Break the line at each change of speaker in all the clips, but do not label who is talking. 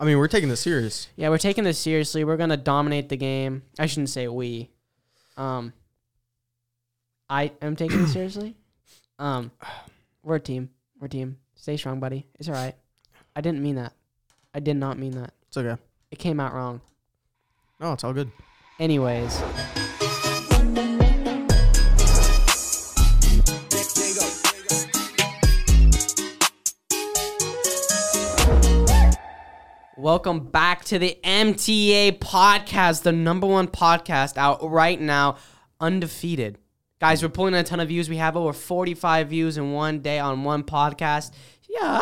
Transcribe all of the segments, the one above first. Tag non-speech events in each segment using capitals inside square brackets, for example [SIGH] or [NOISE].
I mean, we're taking this serious.
Yeah, we're taking this seriously. We're gonna dominate the game. I shouldn't say we. Um, I am taking this [CLEARS THROAT] seriously. Um, we're a team. We're a team. Stay strong, buddy. It's all right. I didn't mean that. I did not mean that.
It's okay.
It came out wrong.
No, it's all good.
Anyways, welcome back to the MTA podcast, the number one podcast out right now, undefeated. Guys, we're pulling in a ton of views. We have over 45 views in one day on one podcast. Yeah,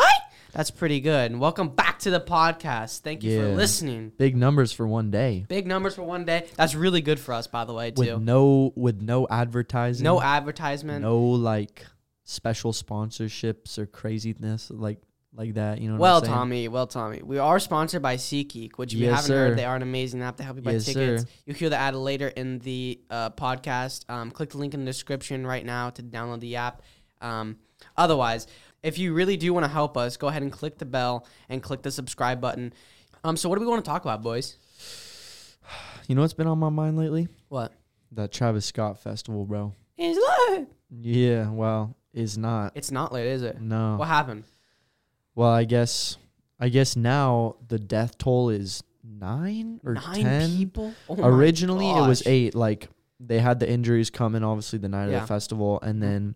that's pretty good. And welcome back to the podcast. Thank you for
Yeah.
listening.
Big numbers for one day.
Big numbers for one day. That's really good for us, by the way,
With
too.
no with no advertising.
No advertisement.
no like special sponsorships or craziness like like that. You know what
Well? Tommy, well, Tommy, we are sponsored by SeatGeek, which if you
Yes,
haven't
sir.
heard, they are an amazing app. to help you buy
Yes,
tickets.
sir.
You'll hear the ad later in the uh, podcast. Um, click the link in the description right now to download the app. Um, otherwise, if you really do want to help us, go ahead and click the bell and click the subscribe button. Um, so what do we want to talk about, boys? [SIGHS]
You know what's been on my mind lately?
What?
That Travis Scott festival, bro.
It's lit.
Yeah, well, it's not.
It's not lit, is it?
No.
What happened?
Well, I guess I guess now the death toll is 9 or
Nine
10.
people. Oh my
Originally it was
gosh.
8 like they had the injuries coming obviously the night of
Yeah.
the festival and then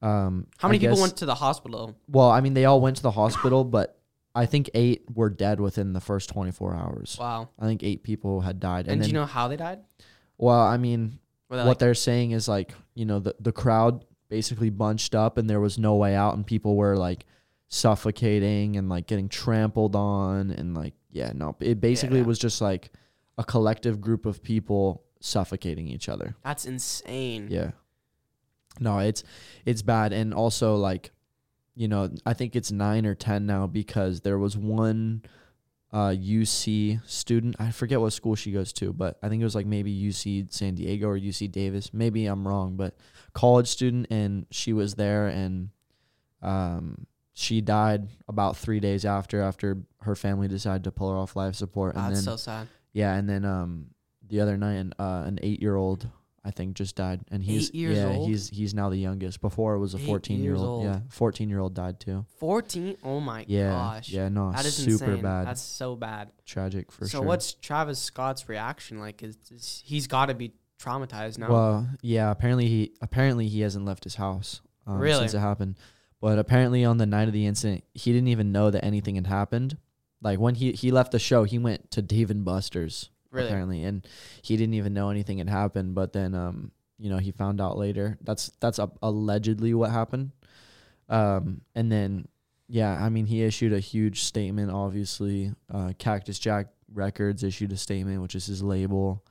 um
How
I
many people
guess-
went to the hospital?
Well, I mean, they all went to the hospital, but I think eight were dead within the first 24 hours.
Wow.
I think eight people had died.
And,
And,
do
then,
you know how they died?
well, I mean,
Were they
what
like,
they're saying is like, you know, the, the crowd basically bunched up and there was no way out, and people were like suffocating and like getting trampled on. And like, yeah, no, it basically
Yeah.
was just like a collective group of people suffocating each other.
that's insane.
Yeah. No, it's it's bad and also like you know, I think it's 9 or 10 now because there was one uh UC student. I forget what school she goes to, but I think it was like maybe UC San Diego or UC Davis. Maybe I'm wrong, but college student and she was there and um she died about 3 days after after her family decided to pull her off life support and
That's
then
so sad.
yeah, and then um the other night an uh, an eight year old I think just died, and he's
Eight years
yeah
old?
he's he's now the youngest. Before it was a
Eight
fourteen year old.
old.
Yeah, fourteen year old died too.
14? Oh my
Yeah,
gosh.
yeah, no,
That is
super
insane.
bad,
That's so bad.
tragic for
so
sure.
So what's Travis Scott's reaction like? Is, is he's got to be traumatized now?
Well, yeah, apparently he apparently he hasn't left his house um,
Really?
since it happened. But apparently on the night of the incident, he didn't even know that anything had happened. Like when he he left the show, he went to Dave and Buster's
really?
apparently, and he didn't even know anything had happened. But then, um, you know, he found out later. That's that's a, allegedly what happened. Um, and then, yeah, I mean, he issued a huge statement. Obviously, uh, Cactus Jack Records issued a statement, which is his label.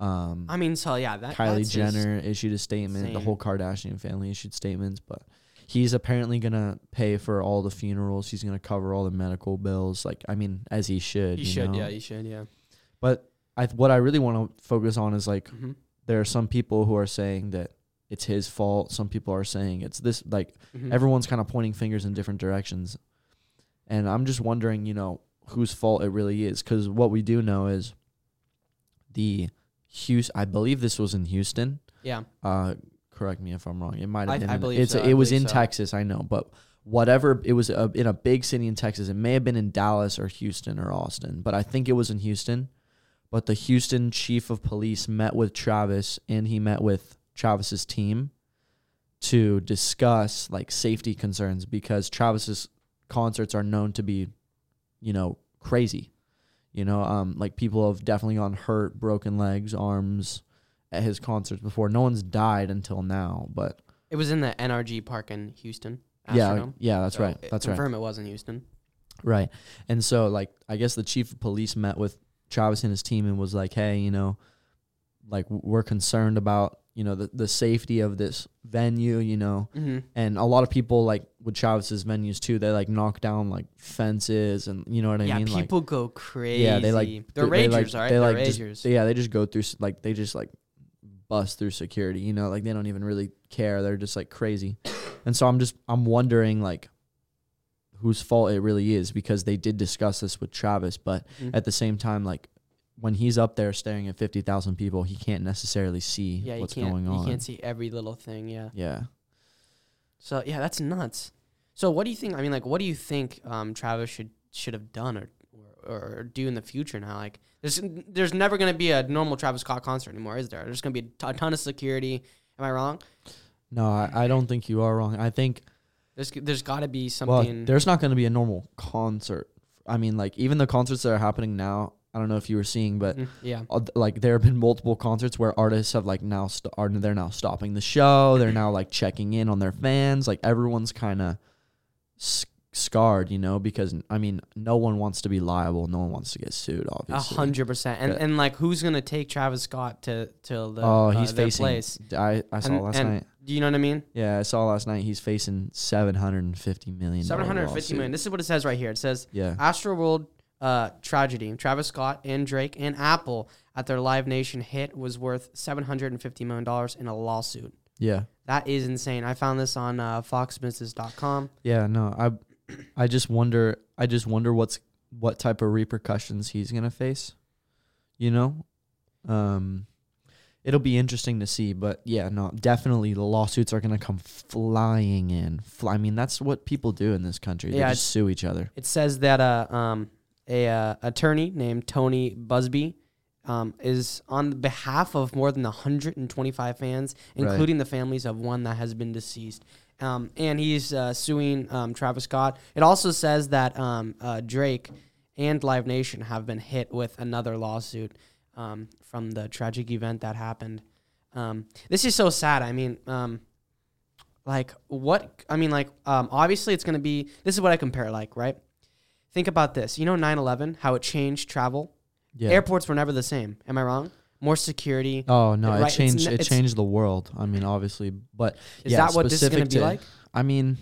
Um,
I mean, so yeah, that
Kylie Jenner issued a statement. The whole Kardashian family issued statements, but he's apparently gonna pay for all the funerals. He's gonna cover all the medical bills. Like, I mean, as he should.
you should,
know?
yeah, he should, yeah.
But I what I really want to focus on is like
hmm
there are some people who are saying that it's his fault. Some people are saying it's this like
hmm
everyone's kind of pointing fingers in different directions. And I'm just wondering, you know, whose fault it really is cuz what we do know is the Houston I believe this was in Houston.
Yeah,
Uh correct me if I'm wrong. It might
I-
have been
I
in-
believe
it's
so, I
it was
believe
in
so.
Texas, I know, but whatever it was uh, in a big city in Texas. It may have been in Dallas or Houston or Austin, but I think it was in Houston. But the Houston chief of police met with Travis and he met with Travis's team to discuss like safety concerns because Travis's concerts are known to be, you know, crazy. You know, um, like people have definitely gone hurt, broken legs, arms at his concerts before. No one's died until now, but
it was in the NRG Park in Houston.
yeah, yeah, that's
So
right. That's right.
Confirm it was in Houston.
Right. And so like I guess the chief of police met with Travis and his team and was like, "Hey, you know, like we're concerned about, you know, the the safety of this venue, you know."
hmm
And a lot of people like with Travis's venues too, they like knock down like fences and you know what I
yeah,
mean? Like
people go crazy.
yeah, they like
they're
they,
ragers,
like,
all right?
They
They're
like just- yeah, they just go through like they just like bust through security, you know, like they don't even really care. They're just like crazy. And so I'm just I'm wondering like whose fault it really is because they did discuss this with Travis, but
Mhm.
at the same time, like when he's up there staring at fifty thousand people, he can't necessarily see
yeah,
what's going on.
you can't see every little thing. Yeah.
yeah.
So yeah, that's nuts. So what do you think? I mean, like, what do you think um, Travis should should have done or, or or do in the future now? Like, there's there's never gonna be a normal Travis Scott concert anymore, is there? There's gonna be a ton of security. Am I wrong?
No, I, I don't think you are wrong. I think
There's there's got to be
well,
something.
there's not going to be a normal concert. I mean, like even the concerts that are happening now. I don't know if you were seeing, but
Mm, yeah.
uh, like there have been multiple concerts where artists have like now st- are they're now stopping the show. They're now like checking in on their fans. Like everyone's kind of scarred, you know, because I mean, no one wants to be liable. No one wants to get sued. obviously.
A hundred percent. And and like, who's gonna take Travis Scott to to the
Oh,
uh,
he's facing.
place?
I I saw
And-
last
and
night.
Do you know what I mean?
Yeah, I saw last night. He's facing seven hundred and fifty million.
Seven hundred fifty million. This is what it says right here. It says
Yeah.
Astroworld uh, tragedy. Travis Scott and Drake and Apple at their Live Nation hit was worth seven hundred and fifty million dollars in a lawsuit.
Yeah.
That is insane. I found this on uh, FoxBusiness.com.
Yeah, no, I I just wonder I just wonder what's what type of repercussions he's going to face. You know? Um it'll be interesting to see, but yeah, no, definitely the lawsuits are going to come flying in. Fly, I mean, that's what people do in this country.
Yeah,
they just sue each other.
It says that uh, um, a uh, attorney named Tony Buzbee um, is on behalf of more than 125 fans,
Right.
including the families of one that has been deceased. Um, and he's uh, suing um, Travis Scott. It also says that um, uh, Drake and Live Nation have been hit with another lawsuit um, from the tragic event that happened. Um, this is so sad. I mean, um, like what? I mean, like um, obviously it's gonna be. This is what I compare. Like, right? Think about this. You know, 9/11, how it changed travel.
Yeah.
Airports were never the same. Am I wrong? More security.
Oh no!
Right,
It changed.
n-
it
it's-
changed the world. I mean, obviously, but
Is
yeah,
that what this is gonna
specific
be
to-
like?
I mean,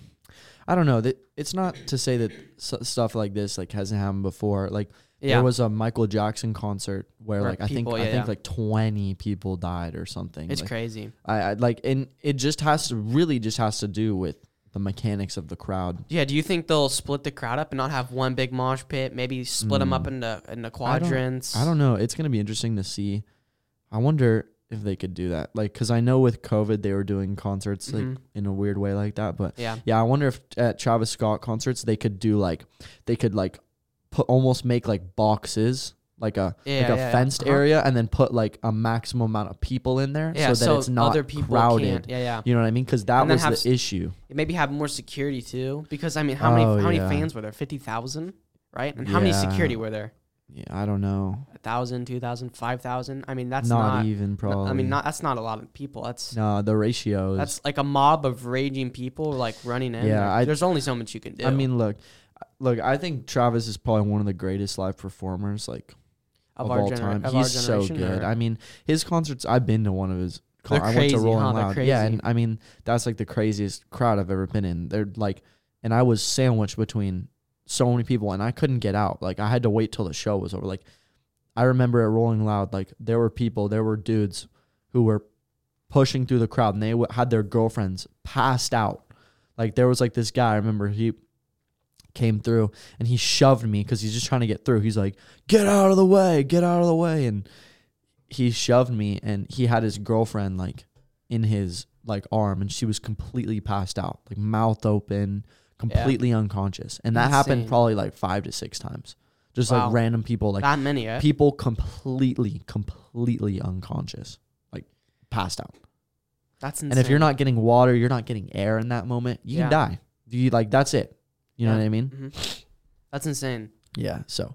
I don't know. That it's not to say that s- stuff like this like hasn't happened before. Like
Yeah.
there was a Michael Jackson concert where
Where
like I think
yeah,
I think
yeah.
like twenty people died or something.
it's
like,
crazy.
I, I like and it just has to really just has to do with the mechanics of the crowd.
Yeah. Do you think they'll split the crowd up and not have one big mosh pit? Maybe split them up into into quadrants.
Mm. I don't know. It's gonna be interesting to see. I wonder if they could do that. Like, cause I know with COVID they were doing concerts like
Mhm.
in a weird way like that, but
Yeah.
Yeah, I wonder if at Travis Scott concerts they could do like they could like put almost make like boxes, like a
Yeah,
like a
yeah, yeah.
fenced
Uh-huh.
area, and then put like a maximum amount of people in there
Yeah.
so that it's not
other people
crowded.
Can't. Yeah. Yeah.
You know what I mean? Because that
And then
was
have
the
s-
issue.
Maybe have more security too. Because I mean, how many
Oh,
how many
yeah.
fans were there? Fifty thousand, right? And how many
Yeah.
security were there?
Yeah, I don't know.
A thousand, two thousand, five thousand. I mean, that's
not,
not.
even probably.
I mean, not that's not a lot of people. That's
no the ratios.
that's like a mob of raging people like running in.
Yeah, I-
there's only so much you can do.
I mean, look, look. I think Travis is probably one of the greatest live performers like
of,
of,
our
all
gener-
time.
of
He's so good.
or-
I mean, his concerts. I've been to one of his. Con- I went to Rolling
huh?
Loud. Yeah, and I mean that's like the craziest crowd I've ever been in. They're like, and I was sandwiched between so many people, and I couldn't get out. Like I had to wait till the show was over. Like I remember at Rolling Loud, like there were people, there were dudes who were pushing through the crowd, and they w- had their girlfriends passed out. Like there was like this guy. I remember he came through and he shoved me because he's just trying to get through. He's like, "Get out of the way! Get out of the way!" And he shoved me, and he had his girlfriend like in his like arm, and she was completely passed out, like mouth open, completely unconscious. And that happened probably like five to six times. Just
Wow.
like random people, like
that many, eh?
people completely, completely unconscious, like passed out.
That's insane.
And if you're not getting water, you're not getting air in that moment, you
Yeah.
can die. You like that's it. You know what I mean?
Mhm. that's insane.
Yeah. So,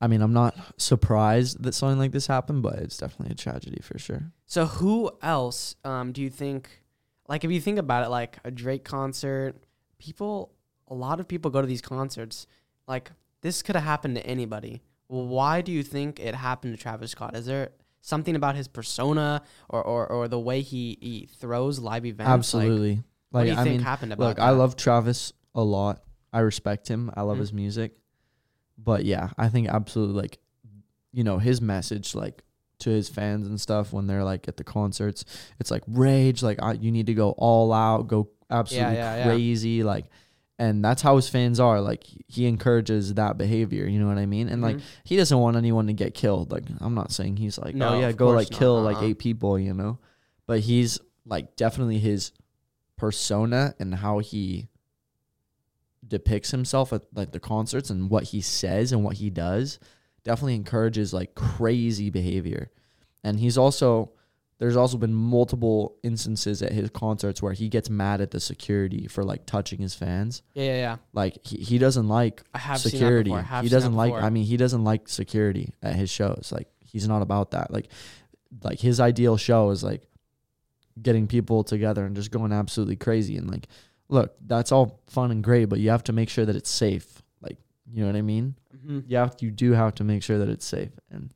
I mean, I'm not surprised that something like this happened, but it's definitely a tragedy for sure.
So who else um, do you think? Like, if you think about it, like a Drake concert, people, a lot of people go to these concerts. Like, this could have happened to anybody. Well, why do you think it happened to Travis Scott? Is there something about his persona or or, or the way he, he throws live events? Like,
Absolutely.
what
Like,
do you
I
think
mean,
happened about
look,
that?
I love Travis a lot. I respect him. I love
Mhm.
his music. But yeah, I think absolutely like, you know, his message like to his fans and stuff when they're like at the concerts, it's like rage. Like I, you need to go all out, go absolutely
yeah, yeah.
crazy. Like, And that's how his fans are. Like he- encourages that behavior. You know what I mean? And like
Mhm.
he doesn't want anyone to get killed. Like I'm not saying he's like,
No,
oh yeah, go like
not.
kill like
Uh-uh.
eight people, you know. But he's like definitely his persona and how he depicts himself at like the concerts and what he says and what he does definitely encourages like crazy behavior. And he's also there's also been multiple instances at his concerts where he gets mad at the security for like touching his fans.
yeah, yeah, yeah.
Like he, he doesn't like
I have
security.
Seen that. I have
He doesn't like. I mean he doesn't like security at his shows. Like he's not about that. Like like his ideal show is like getting people together and just going absolutely crazy and like look, that's all fun and great, but you have to make sure that it's safe. Like, you know what I mean?
Mhm.
You have you do have to make sure that it's safe and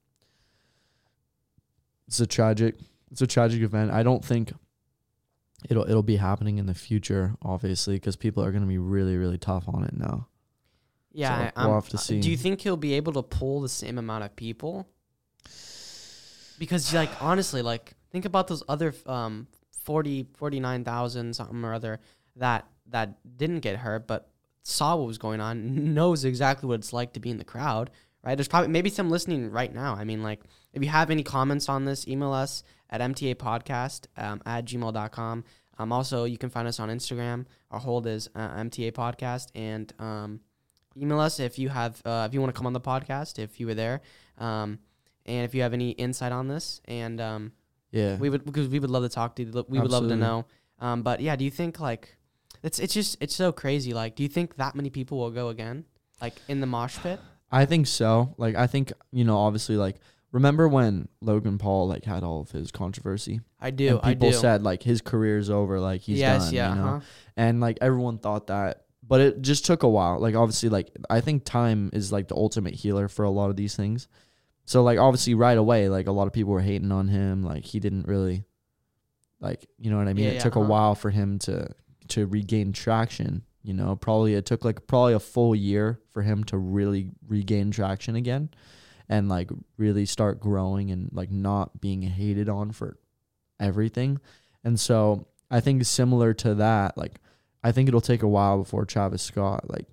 it's a tragic it's a tragic event. I don't think it'll it'll be happening in the future obviously because people are going to be really really tough on it now.
Yeah,
So we'll
um,
have to
uh,
see.
Do you think he'll be able to pull the same amount of people? Because like honestly, like think about those other um 40 49,000 something or other that that didn't get hurt but saw what was going on, knows exactly what it's like to be in the crowd, right? There's probably maybe some listening right now. I mean, like if you have any comments on this, email us at mtapodcast um, at gmail.com. Um, also, you can find us on Instagram. Our hold is uh, MTA Podcast, and um, email us if you have uh, if you want to come on the podcast if you were there, um, and if you have any insight on this, and um,
Yeah.
we would because we would love to talk to you. We would love to know. Um, but yeah, do you think like it's it's just it's so crazy. Like, do you think that many people will go again, like in the mosh pit?
I think so. Like I think, you know, obviously like remember when Logan Paul like had all of his controversy?
I do.
and people
I do.
said like his career's over, like he's
yes.
done,
yeah.
you know?
uh-huh.
and like everyone thought that but it just took a while like obviously like i think time is like the ultimate healer for a lot of these things so like obviously right away like a lot of people were hating on him like he didn't really like you know what i mean
Yeah,
it
yeah,
took a
uh-huh.
while for him to to regain traction you know probably it took like probably a full year for him to really regain traction again and like really start growing and like not being hated on for everything and so i think similar to that like I think it'll take a while before Travis Scott, like,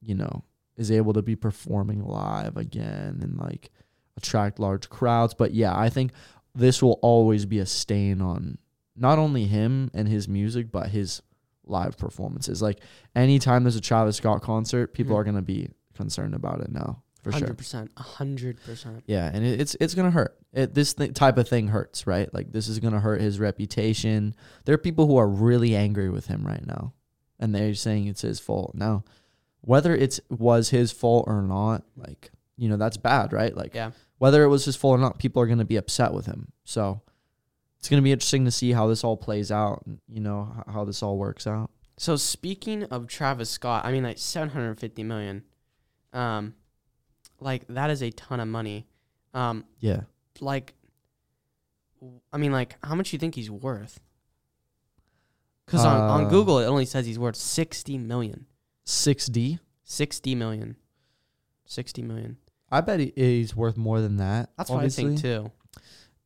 you know, is able to be performing live again and like attract large crowds. But yeah, I think this will always be a stain on not only him and his music, but his live performances. Like anytime there's a Travis Scott concert, people
Mhm.
are gonna be concerned about it now for sure.
Hundred percent. A hundred percent.
Yeah, and it, it's it's gonna hurt. It, this th- type of thing hurts, right? Like this is gonna hurt his reputation. There are people who are really angry with him right now, and they're saying it's his fault. Now, whether it's was his fault or not, like you know, that's bad, right? Like
Yeah.
whether it was his fault or not, people are gonna be upset with him. So it's gonna be interesting to see how this all plays out. and, You know how this all works out.
So speaking of Travis Scott, I mean like 750 million. Um like that is a ton of money. Um
Yeah.
like I mean like how much do you think he's worth? Cuz on, on
Uh,
Google it only says he's worth 60 million.
Six D.
60 million. 60 million.
I bet he, he's worth more than that.
That's
obviously.
what I think too.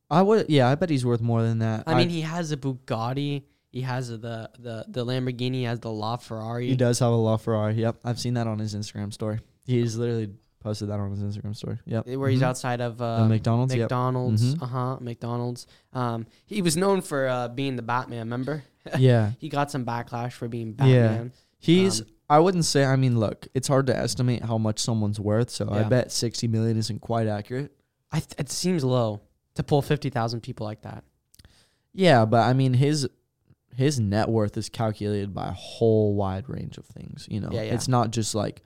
I would. Yeah, I bet he's worth more than that.
I mean he has a Bugatti, he has a, the the the Lamborghini, he has the LaFerrari.
He does have a LaFerrari. Yep, I've seen that on his Instagram story. He's literally posted that on his Instagram story. Yep,
where he's
Mhm.
outside of uh,
The McDonald's. Yep.
McDonald's.
Mhm.
Uh huh. McDonald's. Um, he was known for uh, being the Batman. Remember? [LAUGHS]
yeah,
He got some backlash for being Batman. Yeah.
He's.
Um,
I wouldn't say. I mean, look, it's hard to estimate how much someone's worth. So I bet sixty million isn't quite accurate.
I th- it seems low to pull fifty thousand people like that.
Yeah, but I mean his his net worth is calculated by a whole wide range of things. You know,
Yeah, yeah.
it's not just like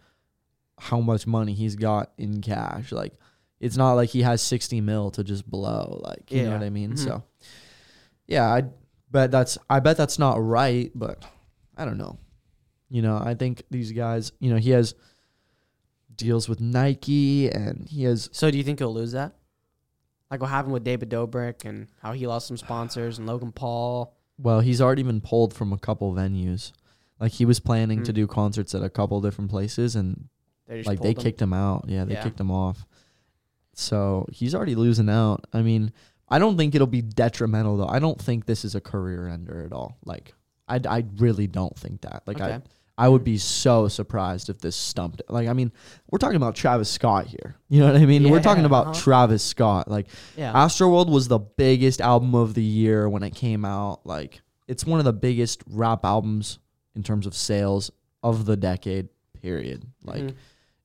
how much money he's got in cash. Like it's not like he has sixty mil to just blow. Like you know what I mean.
Mhm.
So yeah, I bet that's I bet that's not right, but I don't know. You know, I think these guys. You know, he has deals with Nike and he has
So do you think he'll lose that? Like what happened with David Dobrik and how he lost some sponsors and Logan Paul.
Well, he's already been pulled from a couple venues. Like he was planning to
Hmm.
do concerts at a couple different places, and
They
like they
him.
kicked him out. Yeah, they
Yeah.
kicked him off. So he's already losing out. I mean, I don't think it'll be detrimental though. I don't think this is a career ender at all. Like I, I really don't think that. Like
Okay.
I I would be so surprised if this stumped it. Like, I mean, we're talking about Travis Scott here. You know what I mean? we're talking about
uh-huh.
Travis Scott. Like,
Yeah.
Astroworld was the biggest album of the year when it came out. Like, it's one of the biggest rap albums in terms of sales of the decade. Period. Like,
Mhm.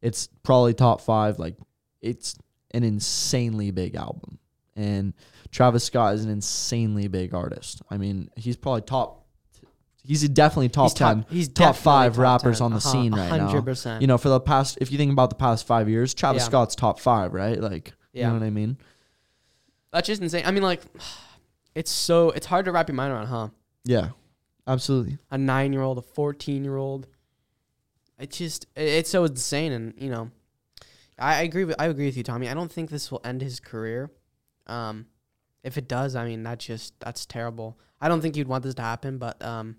It's probably top five. Like, it's an insanely big album, and Travis Scott is an insanely big artist. I mean, he's probably top. He's definitely top
He's
ten.
He's
top five
top
rappers
10.
on the
Uh-huh,
scene right now.
100%.
You know, for the past, if you think about the past five years, Travis
Yeah.
Scott's top five, right? Like,
Yeah.
you know what I mean?
That's just insane. I mean, like, [SIGHS] it's so it's hard to wrap your mind around, huh?
Yeah, absolutely.
A nine year old, a fourteen It just it's so insane, and you know, I, agree with I agree with you, Tommy. I don't think this will end his career. Um, if it does, I mean, that's just that's terrible. I don't think you'd want this to happen, but um,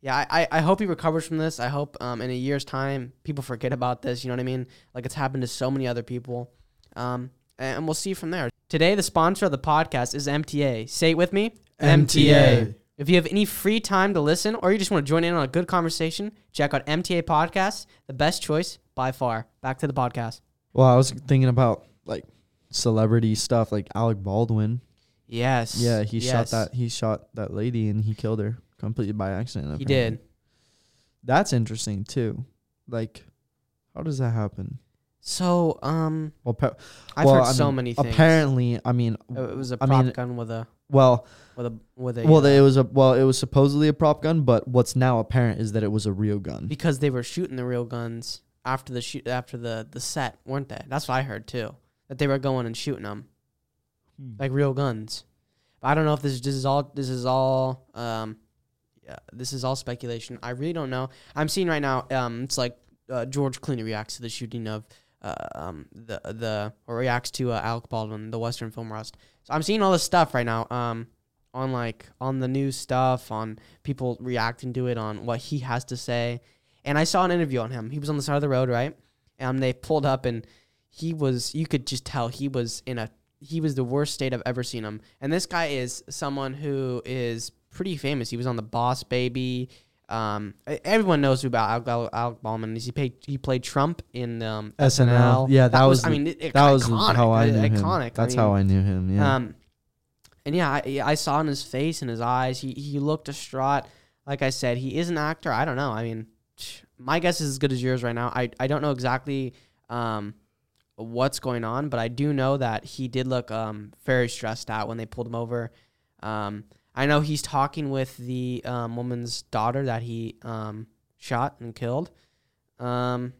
yeah, I, I, hope he recovers from this. I hope um in a year's time people forget about this. You know what I mean? Like it's happened to so many other people. Um, and we'll see from there. Today, the sponsor of the podcast is MTA. Say it with me.
MTA.
If you have any free time to listen or you just want to join in on a good conversation, check out MTA Podcast, the best choice by far. Back to the podcast.
Well, I was thinking about like celebrity stuff, like Alec Baldwin.
Yes.
Yeah, he shot that. He shot that lady and he killed her completely by accident.
He
apparently.
did.
That's interesting too. Like, how does that happen?
So, um,
Well, pa-
I've
well,
heard
I
so
mean,
many things.
Apparently, I mean,
it was a prop
mean,
gun with a
well,
with a with a
well,
uh,
it was a well, it was supposedly a prop gun, but what's now apparent is that it was a real gun.
because they were shooting the real guns after the shoot after the the set, weren't they? That's what I heard too. That they were going and shooting them
Hmm.
like real guns. But I don't know if this, this is all this is all um yeah, this is all speculation. I really don't know. I'm seeing right now um it's like uh, George Clooney reacts to the shooting of uh, um the the or reacts to uh, Alec Baldwin, the Western film rust. So I'm seeing all this stuff right now um on like on the news stuff, on people reacting to it, on what he has to say. And I saw an interview on him. He was on the side of the road, right? And they pulled up and he was you could just tell he was in a he was the worst state I've ever seen him. And this guy is someone who is pretty famous. He was on the Boss Baby. Um, everyone knows about Alec, Alec, Alec Baldwin is. He played he played Trump in um,
SNL. Yeah, that was
I mean, it,
That was
iconic,
how I
uh,
knew him.
iconic.
That's
I mean,
how I knew him. Yeah.
um, and yeah, I, I saw in his face and his eyes, he he looked distraught. Like I said, he is an actor. I don't know. I mean, my guess is as good as yours right now. I, I don't know exactly um, what's going on, but I do know that he did look um, very stressed out when they pulled him over. Um, I know he's talking with the um, woman's daughter that he um, shot and killed. Um,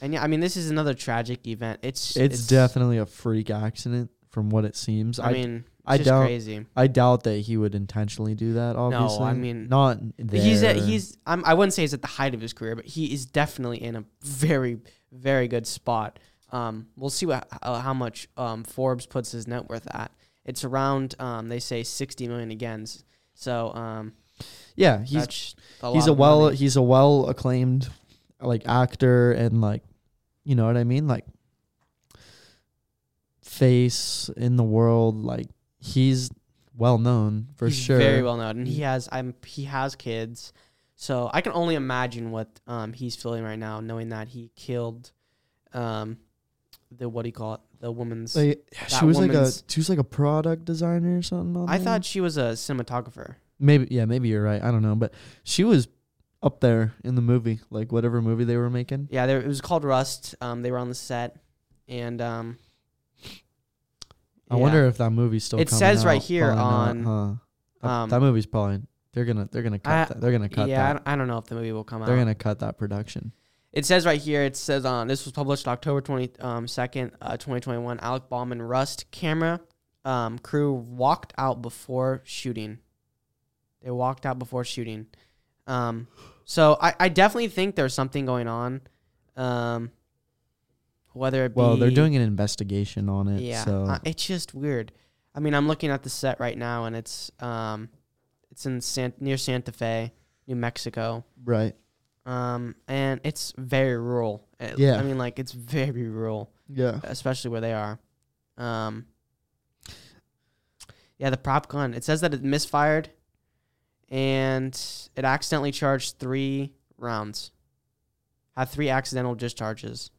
and yeah, I mean, this is another tragic event. It's
it's, definitely a freak accident from what it seems.
I,
I
mean, it's
I
just
don't-
crazy.
I doubt that he would intentionally do that. Obviously, no.
I mean,
not there.
He's at, he's I'm, I wouldn't say he's at the height of his career, but he is definitely in a very very good spot. Um, we'll see what uh, how much um, Forbes puts his net worth at. It's around um, they say sixty million again. So um,
yeah. He's
a
he's a well
money.
he's a well acclaimed like actor and like you know what I mean like face in the world like he's well known for
He's
sure
very well known, and he has I'm he has kids. So I can only imagine what um, he's feeling right now, knowing that he killed um, the what do you call it the woman's.
like, she was like a
woman's-
she was like a product designer or something on
I
there.
thought she was a cinematographer.
maybe yeah maybe you're right I don't know but she was up there in the movie like whatever movie they were making
Yeah, there, it was called Rust. Um, they were on the set, and um,
I
yeah.
wonder if that movie's still
It
coming
says right
out.
here
Probably not,
on,
huh? That,
um,
that movie's probably they're gonna they're gonna cut
I-
that. they're gonna cut
yeah, I
that
don't, I don't know if the movie will come out.
they're
out.
gonna cut that production
It says right here. It says on this was published October twenty um, second, uh, twenty twenty one. Alec Baldwin Rust camera um, crew walked out before shooting. They walked out before shooting. Um, so I, I definitely think there's something going on. Um, whether it be
well they're doing an investigation on it
Yeah,
so
uh, it's just weird. I mean, I'm looking at the set right now, and it's um, it's in San- near Santa Fe, New Mexico,
right
um, and it's very rural. Uh,
Yeah.
I mean, like it's very rural,
yeah
especially where they are. Um, yeah, the prop gun. It says that it misfired, and it accidentally charged three rounds. Had three accidental discharges.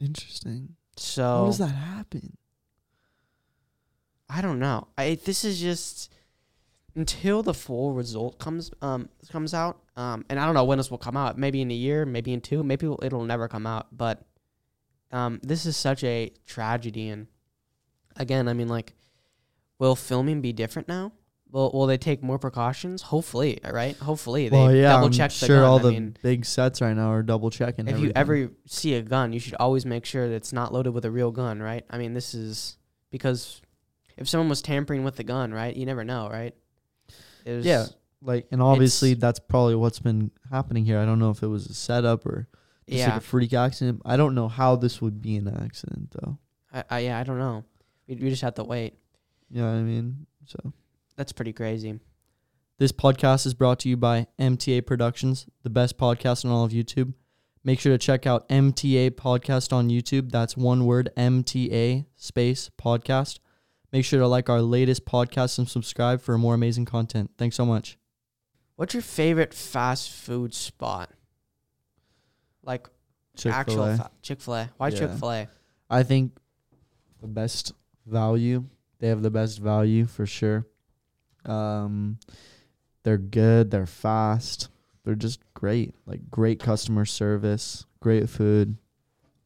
Interesting.
So
How does that happen?
I don't know. I this is just until the full result comes um comes out. Um, and I don't know when this will come out. Maybe in a year, maybe in two, maybe it'll, it'll never come out. But um, this is such a tragedy. And again, I mean, like, will filming be different now? Will Will they take more precautions? Hopefully, right? Hopefully, they
well, yeah,
double
I'm
check the
sure
gun.
all
I
the
mean,
big sets right now are double checking.
if you ever see a gun, you should always make sure that it's not loaded with a real gun, right? I mean, this is because if someone was tampering with the gun, right, you never know, right? It was,
Yeah. Like, and obviously
It's-
that's probably what's been happening here. I don't know if it was a setup or just
yeah,
like a freak accident. I don't know how this would be an accident though.
I, I, yeah, I don't know. We, we just have to wait.
You know what I mean? So
That's pretty crazy.
this podcast is brought to you by MTA Productions, the best podcast on all of YouTube. Make sure to check out MTA Podcast on YouTube. That's one word, MTA space podcast. Make sure to like our latest podcast and subscribe for more amazing content. Thanks so much.
What's your favorite fast food spot? Like actual
Chick-fil-A.
fa- Chick Fil A. Why
Yeah.
Chick Fil A?
I think the best value. They have the best value for sure. Um, they're good. They're fast. They're just great. Like great customer service, great food,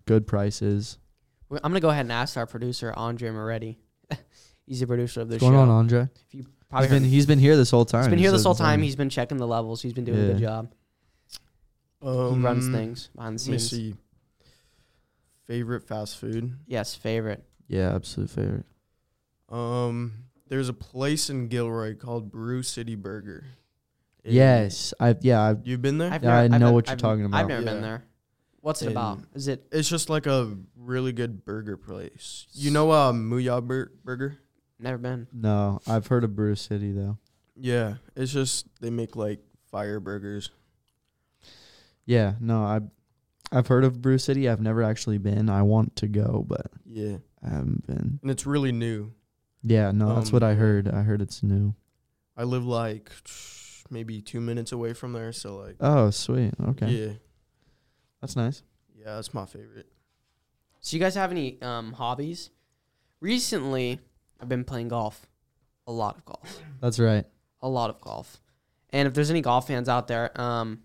good prices.
I'm gonna go ahead and ask our producer Andre Moretti. [LAUGHS] He's the producer of the
What's
show.
going on, Andre?
If you
He's
probably
been he's been here this whole time.
he's been here this whole time. He's been checking the levels. He's been doing a good job.
Um,
he runs things behind the
Let me
scenes.
see. Favorite fast food.
Yes, favorite.
yeah, absolute favorite.
Um, there's a place in Gilroy called Brew City Burger. It-
Yes, I yeah I,
You've been there?
Yeah, I know
nev-
what you're talking about.
I've
about.
never been
Yeah.
there. What's it about?
And-
Is it
It's just like a really good burger place. You know, uh, Muya Bur- Burger.
Never been?
no. I've heard of Brew City though.
Yeah, it's just they make like fire burgers.
Yeah, no, I I've heard of Brew City. I've never actually been. I want to go, but
Yeah,
I haven't been.
and it's really new.
Yeah, no, that's
Um,
what I heard. I heard it's new.
I live like maybe two minutes away from there, so like,
Oh, sweet. Okay,
yeah,
that's nice.
yeah, that's my favorite.
So you guys have any um, hobbies? Recently, I've been playing golf. A lot of golf.
That's right.
A lot of golf. And if there's any golf fans out there, um,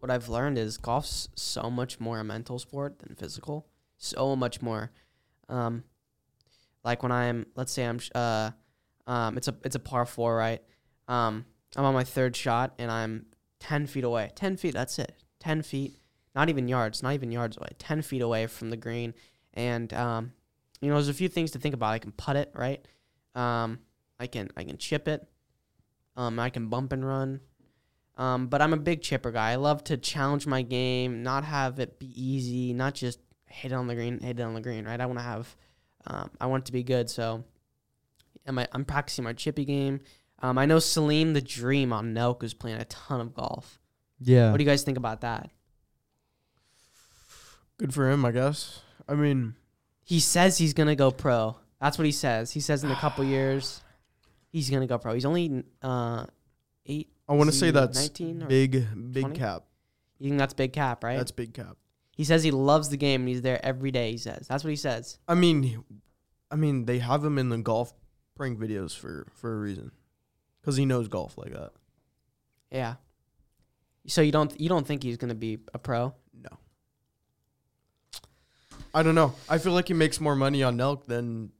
what I've learned is golf's so much more a mental sport than physical. So much more. Um, like when I'm, let's say I'm, sh- uh, um, it's a it's a par four, right? Um, I'm on my third shot and I'm ten feet away. Ten feet. That's it. Ten feet. Not even yards. Not even yards away. Ten feet away from the green. And um, you know, there's a few things to think about. I can putt it, right? Um, I can I can chip it. Um, I can bump and run. Um, but I'm a big chipper guy. I love to challenge my game, not have it be easy, not just hit it on the green, hit it on the green, right? I want to have, um, I want it to be good. So, am I, I'm practicing my chippy game. Um, I know Salim the Dream on Nelk is playing a ton of golf.
Yeah.
What do you guys think about that?
Good for him, I guess. I mean,
He says he's gonna go pro. That's what he says. He says in a couple [SIGHS] years, he's gonna go pro. He's only uh, eight.
I want to say that's
19 or
big, big
20?
cap.
You think that's big cap, right?
That's big cap.
He says he loves the game and he's there every day. He says that's what he says.
I mean, I mean, they have him in the golf prank videos for for a reason, because he knows golf like that.
Yeah. So you don't you don't think he's gonna be a pro?
I don't know. I feel like he makes more money on Nelk than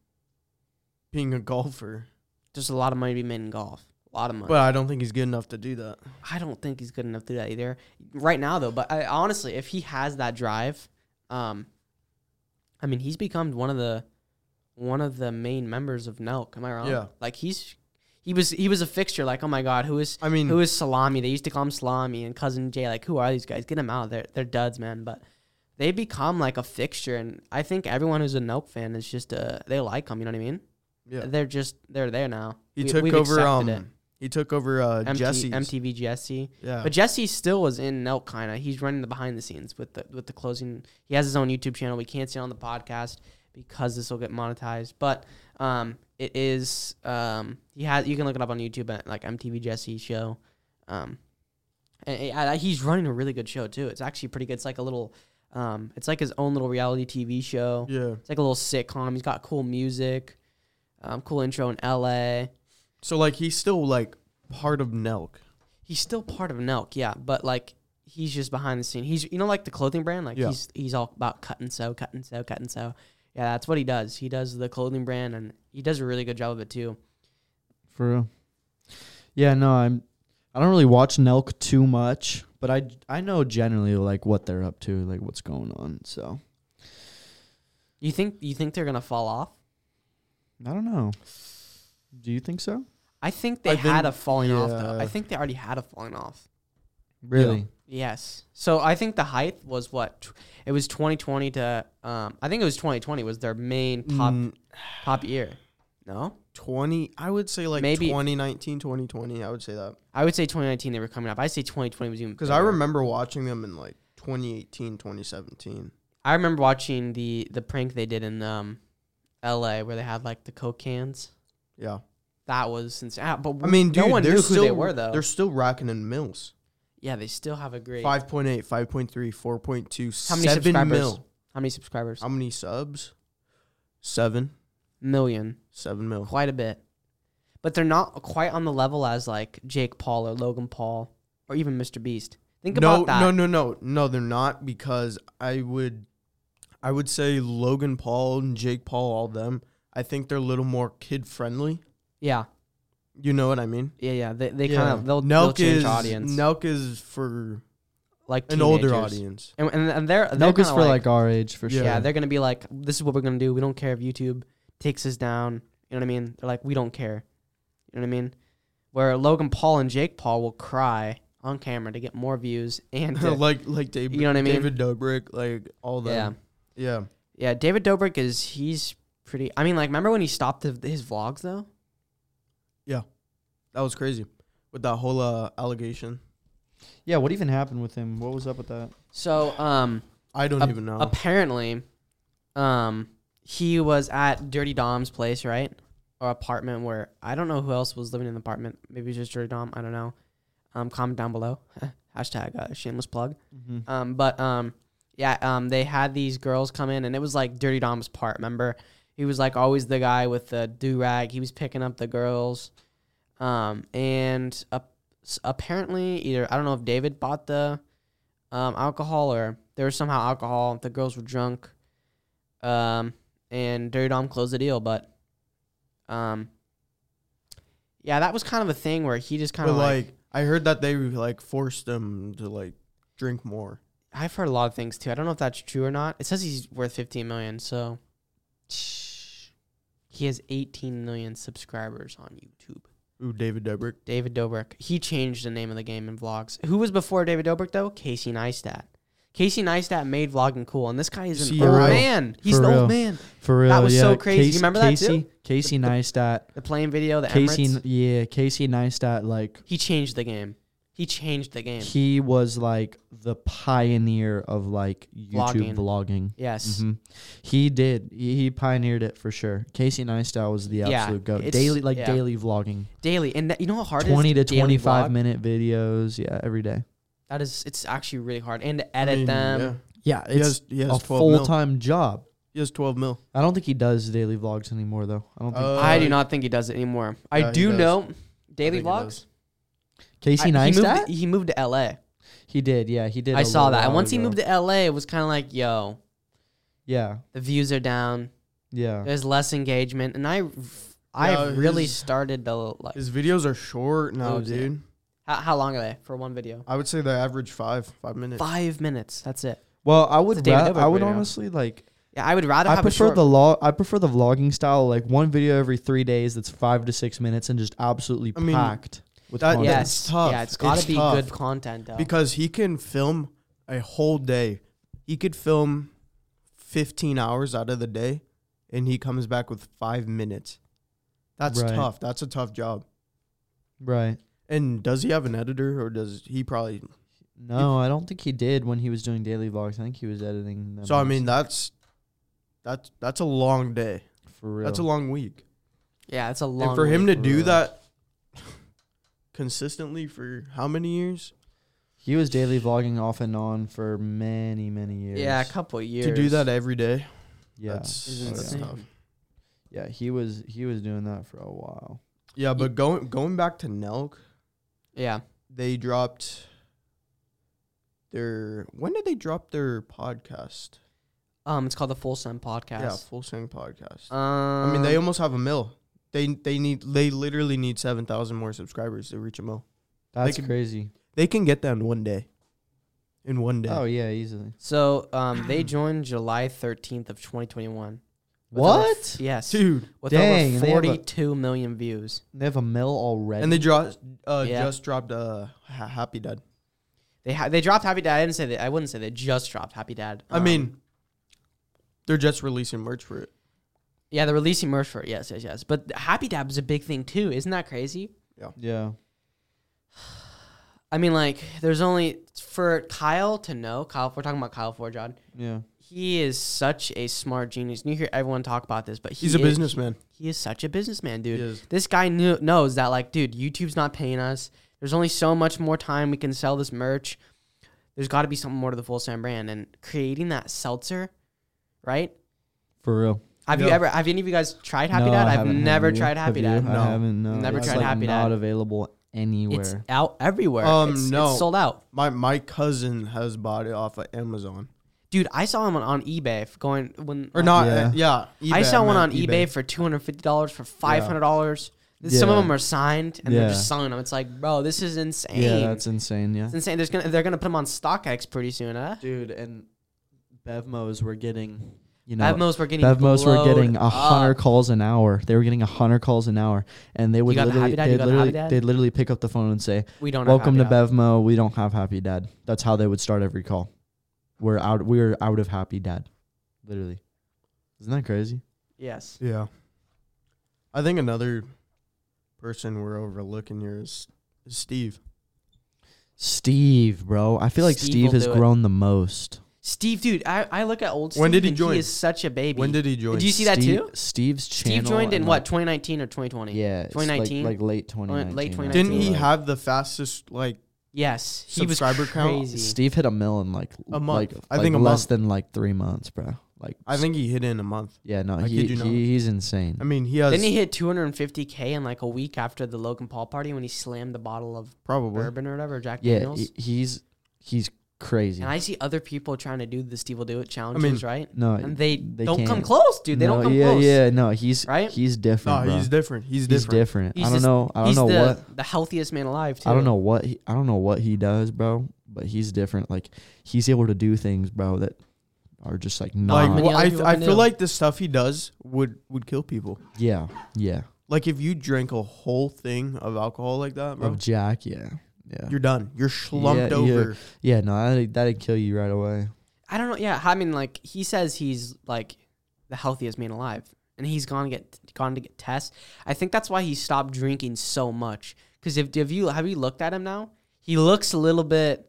being a golfer.
There's a lot of money to be made in golf. A lot of money.
But I don't think he's good enough to do that.
I don't think he's good enough to do that either. Right now though, but I, honestly, if he has that drive, um, I mean, he's become one of the one of the main members of Nelk. Am I wrong?
Yeah.
Like he's he was he was a fixture. Like oh my god, who is
I mean,
who is Salami? They used to call him Salami and Cousin Jay. Like who are these guys? Get them out. They're they're duds, man. But they become like a fixture, and I think everyone who's a Nelk fan is just uh they like him. You know what I mean?
yeah.
They're just they're there now.
He
We-
took over. Um, he took over uh.
MT,
Jesse's.
MTV Jesse.
Yeah.
But Jesse still was in Nelk kind of. He's running the behind the scenes with the with the closing. He has his own YouTube channel. We can't see it on the podcast because this will get monetized. But um, it is um, he has. You can look it up on YouTube at like MTV Jesse show. Um, and, and he's running a really good show too. It's actually pretty good. It's like a little, um, it's like his own little reality TV show.
Yeah.
It's like a little sitcom. He's got cool music, um, cool intro in L.A.
So like he's still like part of Nelk.
He's still part of Nelk, yeah, but like he's just behind the scene. He's you know like the clothing brand, like
Yeah.
he's he's all about cut and sew, cut and sew, cut and sew. Yeah, that's what he does. He does the clothing brand, and he does a really good job of it too.
For real. Yeah, no, I'm. I don't really watch Nelk too much, but I I know generally like what they're up to, like what's going on. So
You think you think they're gonna fall off?
I don't know. Do you think so?
I think they
I
had
think-
a falling off though. I think they already had a falling off.
Really?
Yes. So I think the height was what tw- it was 2020 to um I think it was 2020 was their main top
Mm,
top year. No?
20 I would say like
Maybe-
2019 2020 I would say that
I would say 2019 they were coming up. I say 2020 was even
cuz I remember watching them in like 2018 2017.
I remember watching the the prank they did in um LA where they had like the coke cans.
Yeah.
That was since ah, but
I mean, dude,
no one
they're
knew
still
who they were though.
they're still racking in mills.
Yeah, they still have a great
5.8, 5.3, 4.2,
How many
7
subscribers?
mil.
How many subscribers?
How many subs? 7.
Million.
7 mil.
Quite a bit. But they're not quite on the level as like Jake Paul or Logan Paul or even Mr. Beast. Think
no,
about that.
no, no, no, no. They're not because I would, I would say Logan Paul and Jake Paul, all them. I think they're a little more kid friendly.
Yeah.
You know what I mean?
Yeah, yeah. They, they
Yeah.
kind of they'll, they'll change
is
audience.
Nelk is for
like
an older audience.
And, and, and they're, they're
Nelk is
kinda
for like, our age for
Yeah.
sure.
yeah, they're gonna be like, this is what we're gonna do. We don't care if YouTube takes us down. You know what I mean? They're like, we don't care. You know what I mean? Where Logan Paul and Jake Paul will cry on camera to get more views and [LAUGHS] to-
like like David,
You know what I mean?
David Dobrik, like all
that.
yeah. Yeah.
yeah. David Dobrik is he's pretty. I mean, like, remember when he stopped the, his vlogs though?
Yeah, that was crazy with that whole uh, allegation.
Yeah, what even happened with him? What was up with that?
So, um,
I don't
Ap-
even know.
apparently, um, he was at Durte Dom's place, right, or apartment where I don't know who else was living in the apartment. Maybe it was just Durte Dom. I don't know. Um, comment down below. [LAUGHS] Hashtag uh, shameless plug.
Mm-hmm.
Um, but um, yeah, um, they had these girls come in, and it was like Durte Dom's part. Remember, he was like always the guy with the do rag. He was picking up the girls, um, and uh, apparently, either I don't know if David bought the um, alcohol or there was somehow alcohol. The girls were drunk, um, and Durte Dom closed the deal. But um, yeah, that was kind of a thing where he just kind of like
like, I heard that they like forced him to like drink more.
I've heard a lot of things too. I don't know if that's true or not. It says he's worth 15 million, so he has 18 million subscribers on YouTube.
Ooh, David Dobrik.
David Dobrik. He changed the name of the game in vlogs. Who was before David Dobrik though? Casey Neistat. Casey Neistat made vlogging cool, and this guy is an
See,
old
for real.
man. He's
For
an
real.
old man.
For real,
That was
yeah.
so crazy. You
Casey,
remember that
Casey,
too?
Casey Neistat.
The playing video, the
Casey,
Emirates.
yeah, Casey Neistat. Like
He changed the game. He changed the game.
he was like the pioneer of like YouTube vlogging.
yes.
hmm He did. He, he pioneered it for sure. Casey Neistat was the
Yeah,
absolute goat.
it's-
Daily, like
yeah.
daily vlogging,
Daily, and that, you know how hard
twenty
it
to
is daily
twenty-five
vlog?
minute videos. Yeah, every day.
That is, it's actually really hard, and to
I
edit
mean,
them.
Yeah.
Yeah,
He
it's
has, he has
a full time job.
He has 12 mil.
I don't think he does daily vlogs anymore though. I don't think
Uh,
I do not think he does it anymore. I
yeah, he
do know daily vlogs.
Casey
I- he
Neistat.
moved, he moved to LA.
He did. Yeah, he did.
I saw that. And
while
once he moved to LA, it was kind of like, yo,
Yeah,
the views are down.
yeah.
There's less engagement, and I,
Yeah,
I really
his-
started to like.
His videos are short now,
dude. it.
Dude.
How, how long are they for one video?
I would say they average five, five minutes.
Five minutes. That's it.
Well, I would.
David
ra-
Dobrik
I would
video.
honestly like.
Yeah, I would rather
I
have
prefer
a short.
the log. I prefer the vlogging style, like one video every three days that's five to six minutes and just absolutely
I mean,
packed with
that-
content.
yes,
It's tough.
yeah, it's got to
It's
be
tough.
good content though.
because he can film a whole day. He could film 15 hours out of the day and he comes back with 5 minutes. That's
Right.
tough. That's a tough job.
Right.
And does he have an editor or does he probably
No, I don't think he did when he was doing daily vlogs. I think he was editing them.
So I mean that's that's that's a long day.
for real.
That's a long week.
yeah, it's a long.
and for him to
for
do
real.
that consistently for how many years?
He was daily vlogging off and on for many, many years.
Yeah, a couple years
To do that every day,
Yeah.
that's,
Is
that's
insane.
tough.
Yeah, he was he was doing that for a while.
Yeah, but going going back to Nelk,
Yeah.
they dropped their when did they drop their podcast?
Um, it's called the Full Send Podcast.
Yeah, Full Send Podcast.
Um,
I mean, they almost have a mill. They they need they literally need seven thousand more subscribers to reach a mill.
That's
could-
crazy.
They can get that in one day. In one day.
Oh yeah, easily.
So um, they joined July 13th of 2021. with
What?
over f- yes.
dude.
With
Dang,
over
they have a-
42 million views.
They have a mill already.
And they dropped uh
Yeah.
just dropped uh Ha- Happy Dad.
They ha- they dropped Happy Dad. I didn't say that. I wouldn't say they just dropped Happy Dad.
I
Um,
mean, they're just releasing merch for it.
yeah, they're releasing merch for it. Yes, yes, yes. But Happy Dad is a big thing too. Isn't that crazy?
yeah. Yeah. [SIGHS]
I mean, like, there's only for Kyle to know. Kyle, we're talking about Kyle Forgeard.
Yeah.
He is such a smart genius. And you hear everyone talk about this, but he
He's a
is-
businessman.
He is such a businessman, dude.
He is.
This guy knew, knows that, like, dude, YouTube's not paying us. There's only so much more time we can sell this merch. There's got to be something more to the Full Send brand. And creating that seltzer, right?
For real.
Have you
Yeah.
ever? Have any of you guys tried Happy
No,
Dad?
I
I've never
Have you?
tried Happy
Have
Dad.
No.
I haven't. No.
Never
It's,
tried
like,
Happy Dad.
Not available anywhere.
It's out everywhere.
Um,
It's-
no.
it's sold out.
My my cousin has bought it off of Amazon.
Dude, I saw him on, on eBay f- going when
Or not
Yeah.
Uh, yeah. yeah
I
eBay,
saw one on
meant
eBay, for two hundred fifty dollars for five hundred dollars. Some of them are signed and they're
Yeah.
just selling them. It's like, bro, this is insane.
yeah, that's insane. Yeah.
it's insane. There's gonna they're gonna put them on StockX pretty soon, huh?
Dude, and Bevmos were getting, you know,
Bevmos were getting
Bevmos were getting a hundred
up.
calls an hour. They were getting a hundred calls an hour, and they would
got the
literally,
Happy Dad? You
they'd
got the
literally,
Happy Dad?
they'd literally pick up the phone and say,
We don't.
"Welcome to
have Happy Dad.
Bevmo. We don't have Happy Dad." That's how they would start every call. We're out. We're out of Happy Dad. Literally, isn't that crazy?
Yes.
Yeah. I think another person we're overlooking here is, is Steve.
Steve, bro. I feel like
Steve
Steve, has
do it.
grown the most.
Steve, dude, I, I look at old. Steve
When did he
and
join?
He is such a baby.
When did he join?
Did you see that too?
Steve's channel.
Steve joined in what 2019 or 2020?
Yeah, it's like-
2019?
like, late 2019.
late 2019.
Didn't he
like.
have the fastest like
Yes, he was
Subscriber count?
crazy.
Steve hit a mill in like
A month.
Like,
I
like
think a
less
month.
than like three months, bro. Like
I think he hit it in a month.
yeah, no,
I
he,
kid you not.
he he's insane.
I mean, he has
Didn't he hit 250k in like a week after the Logan Paul party when he slammed the bottle of
probably.
bourbon or whatever, Jack
yeah,
Daniels?
he- he's he's crazy.
and I see other people trying to do the Steve will do it challenges, right?
no,
And they, don't come
can't.
close, dude. They
no,
don't come
yeah,
close.
Yeah, no, he's
Right?
He's
No,
different. bro.
he's different. He's
He's
different.
different.
He's
I don't
just-
know. I don't
He's
know
the,
what.
the healthiest man alive, too.
I don't know what he, I don't know what he does, bro. But he's different. Like he's able to do things, bro, that are just like not.
Like well, I,
people
I feel
do.
like the stuff he does would would kill people.
yeah, yeah.
Like if you drank a whole thing of alcohol like that, bro,
Of Jack, yeah, yeah,
you're done. You're slumped
Yeah, yeah.
over.
yeah. No, that'd, that'd kill you right away.
I don't know. Yeah, I mean, like he says he's like the healthiest man alive, and he's gone to get gone to get tests. I think that's why he stopped drinking so much. Because if have you have you looked at him now? He looks a little bit.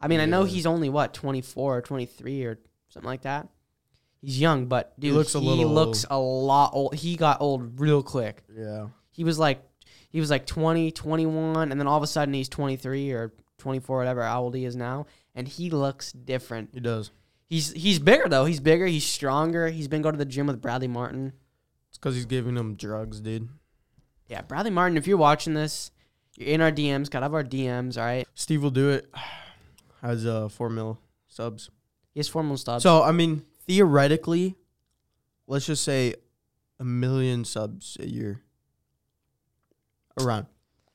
I mean, I know he's only what twenty four or twenty three or something like that. He's young, but dude, he
looks
looks
a
a,
little
looks a lot old. He got old real quick.
Yeah.
He was like he was like 20, 21, and then all of a sudden he's 23 or 24 whatever how old he is now, and he looks different.
He does.
He's he's bigger though. He's bigger. He's stronger. He's been going to the gym with Bradley Martyn.
It's because he's giving him drugs, dude.
Yeah, Bradley Martyn. If you're watching this, you're in our DMs. Got out of our DMs. All right.
Steve will do it. [SIGHS] Has uh four mil subs.
He has formal subs.
So I mean, theoretically, let's just say a million subs a year. Around,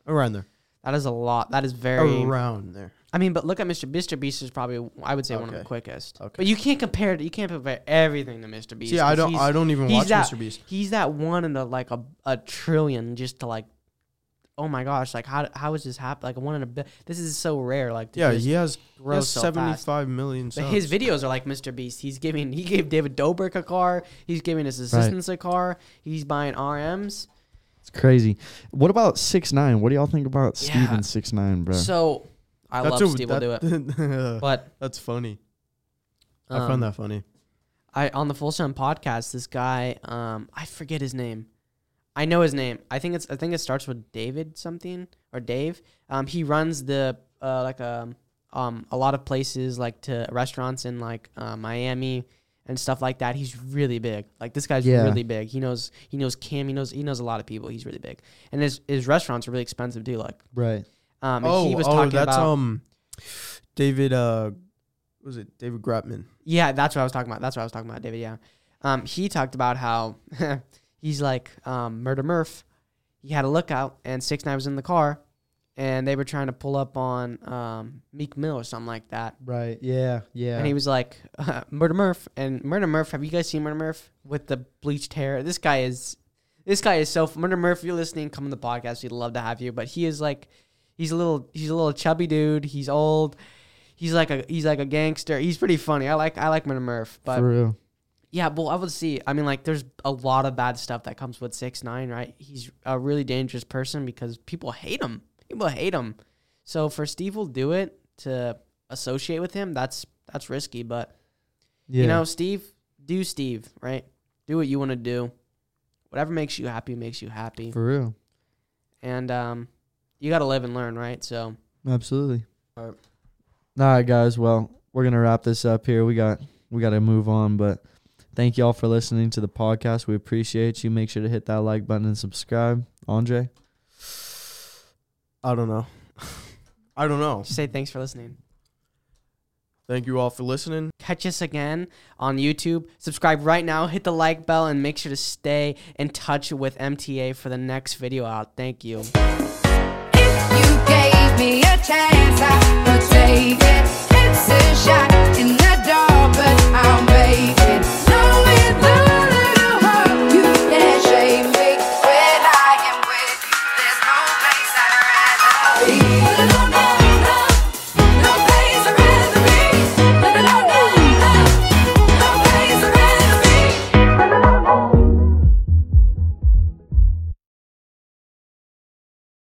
around there.
that is a lot. That is very.
Around there.
I mean, but look at Mr. Mr. Beast is probably I would say one of the
Okay.
quickest.
Okay.
But you can't compare. it- You can't compare everything to Mr. Beast.
See, I
'cause
don't.
he's-
I don't even
he's
watch
that-
Mr. Beast.
He's that one in a like a, a trillion just to like. Oh my gosh! Like how how is this happen? Like one in a bi- This is so rare. Like to
Yeah,
just
he has, he has
so fast.
seventy-five million
But
subs.
his videos are like Mr. Beast. He's giving he gave David Dobrik a car. He's giving his assistants a car. He's buying RMs.
It's crazy. What about six nine? What do y'all think about
Yeah.
Steven six nine, bro?
So I
That's
love
a-
Steve will do it.
that- [LAUGHS]
But
That's funny. I
um,
found that funny.
I on the Full Send podcast, this guy, um, I forget his name. I know his name. I think it's I think it starts with David something or Dave. Um, he runs the uh, like um um a lot of places like to restaurants in like uh, Miami and stuff like that. He's really big. Like this guy's
Yeah.
really big. He knows he knows Kim. He knows he knows a lot of people. He's really big, and his his restaurants are really expensive too. Like
Right.
um, and
oh,
he was
oh,
talking
that's
about
um, David. Uh, was it David Grutman?
yeah, that's what I was talking about. That's what I was talking about, David. Yeah, um, he talked about how [LAUGHS] he's like um Murder Murph. He had a lookout, and Six Nine was in the car, and they were trying to pull up on um Meek Mill or something like that.
Right. Yeah. Yeah.
And he was like, Murder Murph. And Murder Murph, have you guys seen Murder Murph with the bleached hair? This guy is, this guy is so, Murder Murph, if you're listening, come on the podcast. We'd love to have you. But he is like, he's a little, he's a little chubby dude. He's old. He's like a, he's like a gangster. He's pretty funny. I like, I like Murder Murph. But
For real.
yeah, well, I would see. I mean, like, there's a lot of bad stuff that comes with six nine, right? He's a really dangerous person because people hate him. People hate him. So for Steve will do it to associate with him, that's that's risky. But
Yeah.
you know, Steve, do Steve, right? Do what you want to do. Whatever makes you happy makes you happy.
For real.
And um, you got to live and learn, right? So
Absolutely.
All right.
All right, guys. Well, we're gonna wrap this up here. We got we got to move on, but thank y'all for listening to the podcast. We appreciate you. Make sure to hit that like button and subscribe. Andre.
I don't know. [LAUGHS] I don't know.
just say thanks for listening.
Thank you all for listening.
catch us again on YouTube. Subscribe right now, hit the like bell, and make sure to stay in touch with MTA for the next video out. Thank you.
If you gave me a chance, I would take it. It's a shot in the dark, but I'll make it.